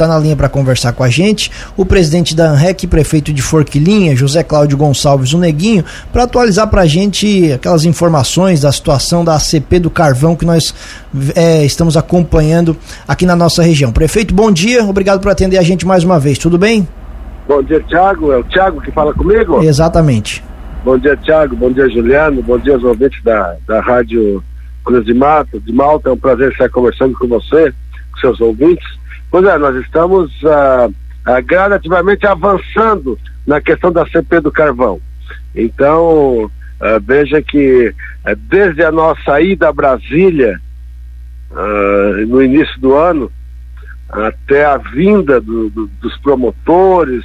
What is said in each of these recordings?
está na linha para conversar com a gente o presidente da ANREC, prefeito de Forquilinha, José Cláudio Gonçalves, o Neguinho, para atualizar para a gente aquelas informações da situação da ACP do Carvão que nós é, estamos acompanhando aqui na nossa região. Prefeito, bom dia, obrigado por atender a gente mais uma vez, tudo bem? Bom dia, Tiago. É o Tiago que fala comigo? Exatamente. Bom dia, Tiago. Bom dia, Juliano. Bom dia aos ouvintes da, da Rádio Cruz de Mato, de Malta. É um prazer estar conversando com você, com seus ouvintes. Pois é, nós estamos ah, ah, gradativamente avançando na questão da CP do carvão. Então, ah, veja que ah, desde a nossa ida a Brasília, ah, no início do ano, até a vinda do, do, dos promotores,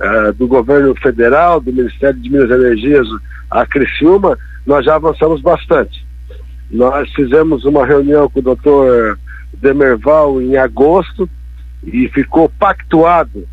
uh, do governo federal, do Ministério de Minas e Energias, a Criciúma, nós já avançamos bastante. Nós fizemos uma reunião com o doutor Demerval em agosto e ficou pactuado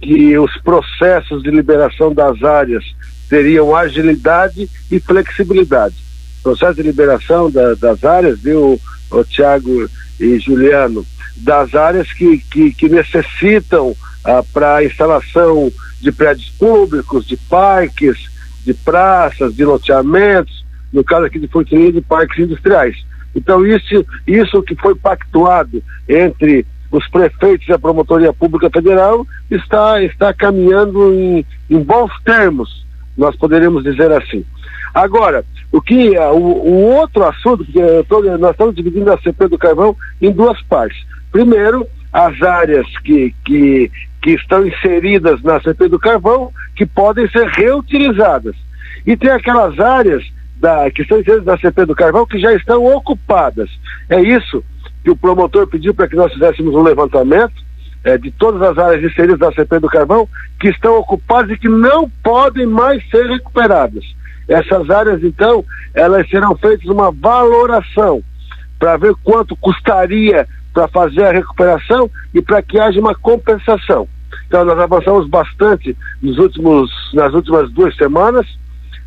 que os processos de liberação das áreas teriam agilidade e flexibilidade. O processo de liberação da, das áreas, viu, Tiago e Juliano, das áreas que, que, que necessitam ah, para instalação de prédios públicos, de parques, de praças, de loteamentos, no caso aqui de Fortaleza, de parques industriais. Então, isso, isso que foi pactuado entre os prefeitos e a Promotoria Pública Federal está, está caminhando em, em bons termos, nós poderíamos dizer assim. Agora, o que o, o outro assunto, porque tô, nós estamos dividindo a CP do Carvão em duas partes. Primeiro, as áreas que, que, que estão inseridas na CP do carvão, que podem ser reutilizadas. E tem aquelas áreas da, que estão inseridas na CP do carvão que já estão ocupadas. É isso que o promotor pediu para que nós fizéssemos um levantamento é, de todas as áreas inseridas na CP do carvão que estão ocupadas e que não podem mais ser recuperadas. Essas áreas, então, elas serão feitas uma valoração para ver quanto custaria para fazer a recuperação e para que haja uma compensação. Então nós avançamos bastante nos últimos, nas últimas duas semanas.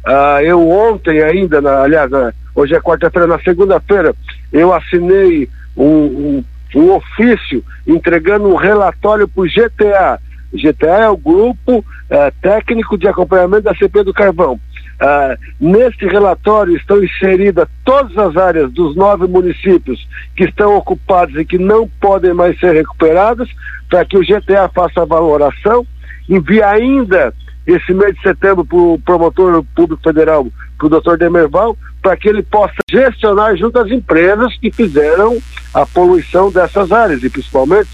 Uh, eu ontem ainda, na, aliás, hoje é quarta-feira, na segunda-feira, eu assinei um, um, um, ofício entregando um relatório para o GTA. GTA é o grupo uh, técnico de acompanhamento da CP do Carvão. Ah, neste relatório estão inseridas todas as áreas dos nove municípios que estão ocupadas e que não podem mais ser recuperadas, para que o GTA faça a valoração, envie ainda esse mês de setembro para o promotor público federal, para o doutor Demerval, para que ele possa gestionar junto às empresas que fizeram a poluição dessas áreas. E principalmente,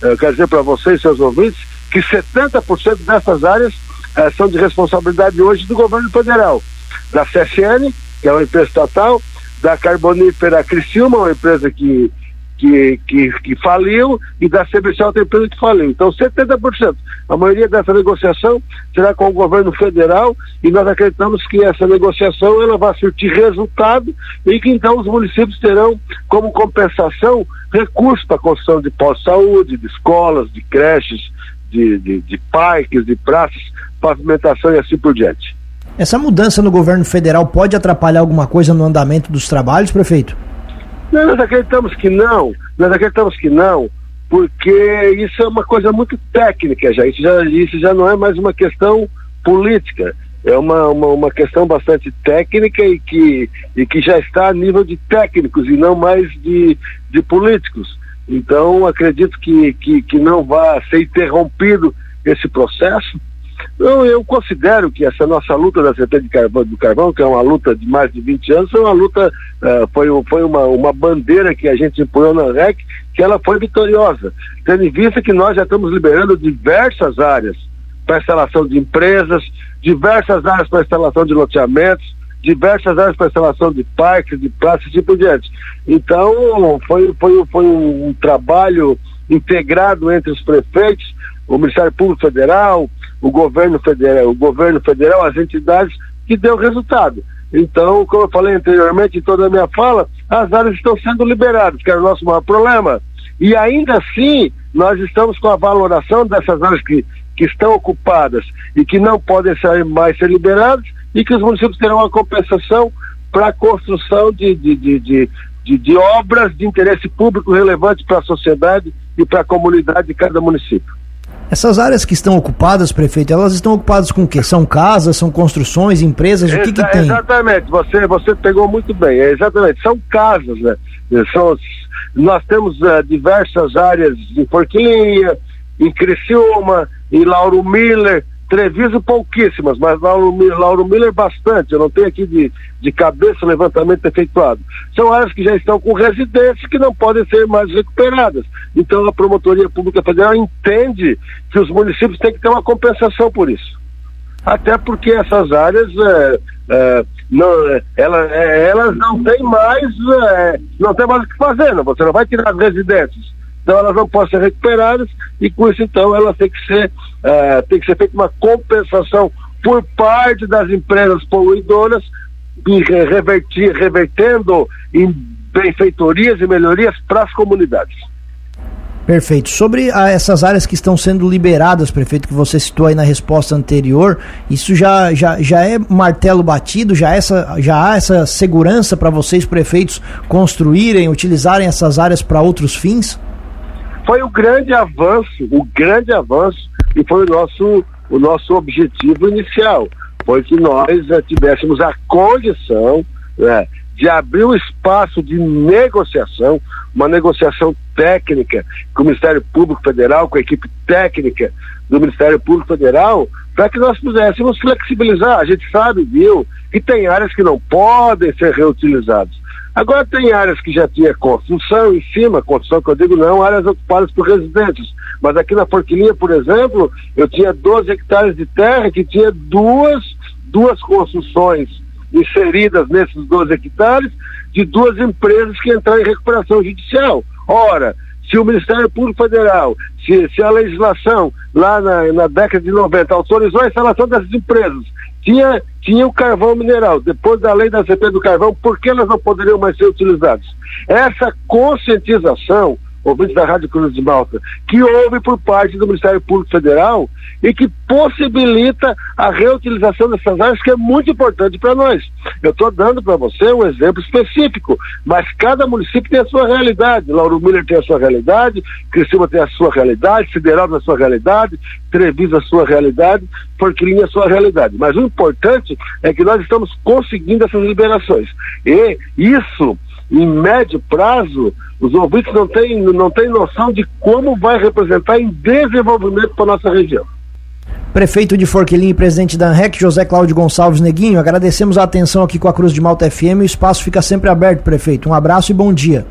eu quero dizer para vocês, seus ouvintes, que 70% dessas áreas eh, são de responsabilidade hoje do governo federal, da CSN, que é uma empresa estatal, da Carbonífera Criciúma, uma empresa que, que, que, que faliu, e da CBC, outra empresa que faliu. Então, 70%. A maioria dessa negociação será com o governo federal e nós acreditamos que essa negociação ela vai surtir resultado e que então os municípios terão como compensação recursos para a construção de pós-saúde, de escolas, de creches, de, de, de parques, de praças, pavimentação e assim por diante. Essa mudança no governo federal pode atrapalhar alguma coisa no andamento dos trabalhos, prefeito? Não, nós acreditamos que não, nós acreditamos que não, porque isso é uma coisa muito técnica já, isso já, isso já não é mais uma questão política, é uma, uma, uma, questão bastante técnica e que, e que já está a nível de técnicos e não mais de, de políticos. Então, acredito que, que, que não vai ser interrompido esse processo eu, eu considero que essa nossa luta da CT de carvão, do carvão, que é uma luta de mais de 20 anos, foi uma luta, uh, foi, foi uma, uma bandeira que a gente impõe na REC, que ela foi vitoriosa, tendo em vista que nós já estamos liberando diversas áreas para instalação de empresas, diversas áreas para instalação de loteamentos, diversas áreas para instalação de parques, de praças e por diante. Então, foi, foi, foi um trabalho integrado entre os prefeitos, o Ministério Público Federal, o governo federal, o governo federal, as entidades que deu resultado. Então, como eu falei anteriormente em toda a minha fala, as áreas estão sendo liberadas, que era o nosso maior problema. E ainda assim, nós estamos com a valoração dessas áreas que, que estão ocupadas e que não podem ser mais ser liberadas e que os municípios terão uma compensação para a construção de, de, de, de, de obras de interesse público relevante para a sociedade e para a comunidade de cada município. Essas áreas que estão ocupadas, prefeito, elas estão ocupadas com o quê? São casas, são construções, empresas, o que, que tem? Exatamente, você, você pegou muito bem, é, exatamente, são casas, né? São, nós temos uh, diversas áreas em Forquilinha, em Criciúma, em Lauro Miller, Treviso pouquíssimas, mas Lauro, Lauro Miller bastante. Eu não tenho aqui de, de cabeça o levantamento efetuado. São áreas que já estão com residências que não podem ser mais recuperadas. Então a Promotoria Pública Federal entende que os municípios têm que ter uma compensação por isso. Até porque essas áreas é, é, não, é, elas, é, elas não têm mais, é, não tem mais o que fazer, não. você não vai tirar as residências então elas não podem ser recuperadas e com isso então elas têm que ser uh, tem que ser feita uma compensação por parte das empresas poluidoras e revertir, revertendo em benfeitorias e melhorias para as comunidades. Perfeito. Sobre a, essas áreas que estão sendo liberadas, prefeito, que você citou aí na resposta anterior, isso já, já, já é martelo batido? Já, essa, já há essa segurança para vocês, prefeitos, construírem, utilizarem essas áreas para outros fins? Foi o grande avanço, o grande avanço, e foi o nosso, o nosso objetivo inicial, foi que nós uh, tivéssemos a condição né, de abrir um espaço de negociação, uma negociação técnica com o Ministério Público Federal, com a equipe técnica do Ministério Público Federal, para que nós pudéssemos flexibilizar. A gente sabe, viu, que tem áreas que não podem ser reutilizadas. Agora tem áreas que já tinha construção em cima, construção que eu digo não, áreas ocupadas por residentes. Mas aqui na Forquilinha, por exemplo, eu tinha 12 hectares de terra que tinha duas, duas construções inseridas nesses 12 hectares de duas empresas que entraram em recuperação judicial. Ora, se o Ministério Público Federal, se, se a legislação lá na, na década de 90 autorizou a instalação dessas empresas tinha, tinha o carvão mineral. Depois da lei da CP do carvão, por que elas não poderiam mais ser utilizadas? Essa conscientização ouvintes da Rádio Cruz de Malta, que houve por parte do Ministério Público Federal e que possibilita a reutilização dessas áreas, que é muito importante para nós. Eu estou dando para você um exemplo específico, mas cada município tem a sua realidade. Lauro Miller tem a sua realidade, Criciúma tem a sua realidade, Sideral tem a sua realidade, Treviso a sua realidade, Forquilinha a sua realidade. Mas o importante é que nós estamos conseguindo essas liberações. E isso em médio prazo, os ouvintes não têm, não têm noção de como vai representar em desenvolvimento para a nossa região. Prefeito de Forquilinha e presidente da ANREC, José Cláudio Gonçalves Neguinho, agradecemos a atenção aqui com a Cruz de Malta FM. O espaço fica sempre aberto, prefeito. Um abraço e bom dia.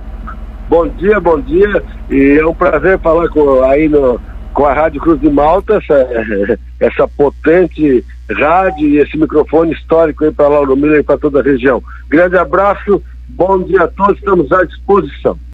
Bom dia, bom dia. E é um prazer falar com, aí no, com a Rádio Cruz de Malta, essa, essa potente rádio e esse microfone histórico aí para Lauro Miller e para toda a região. Grande abraço Bom dia a todos, estamos à disposição.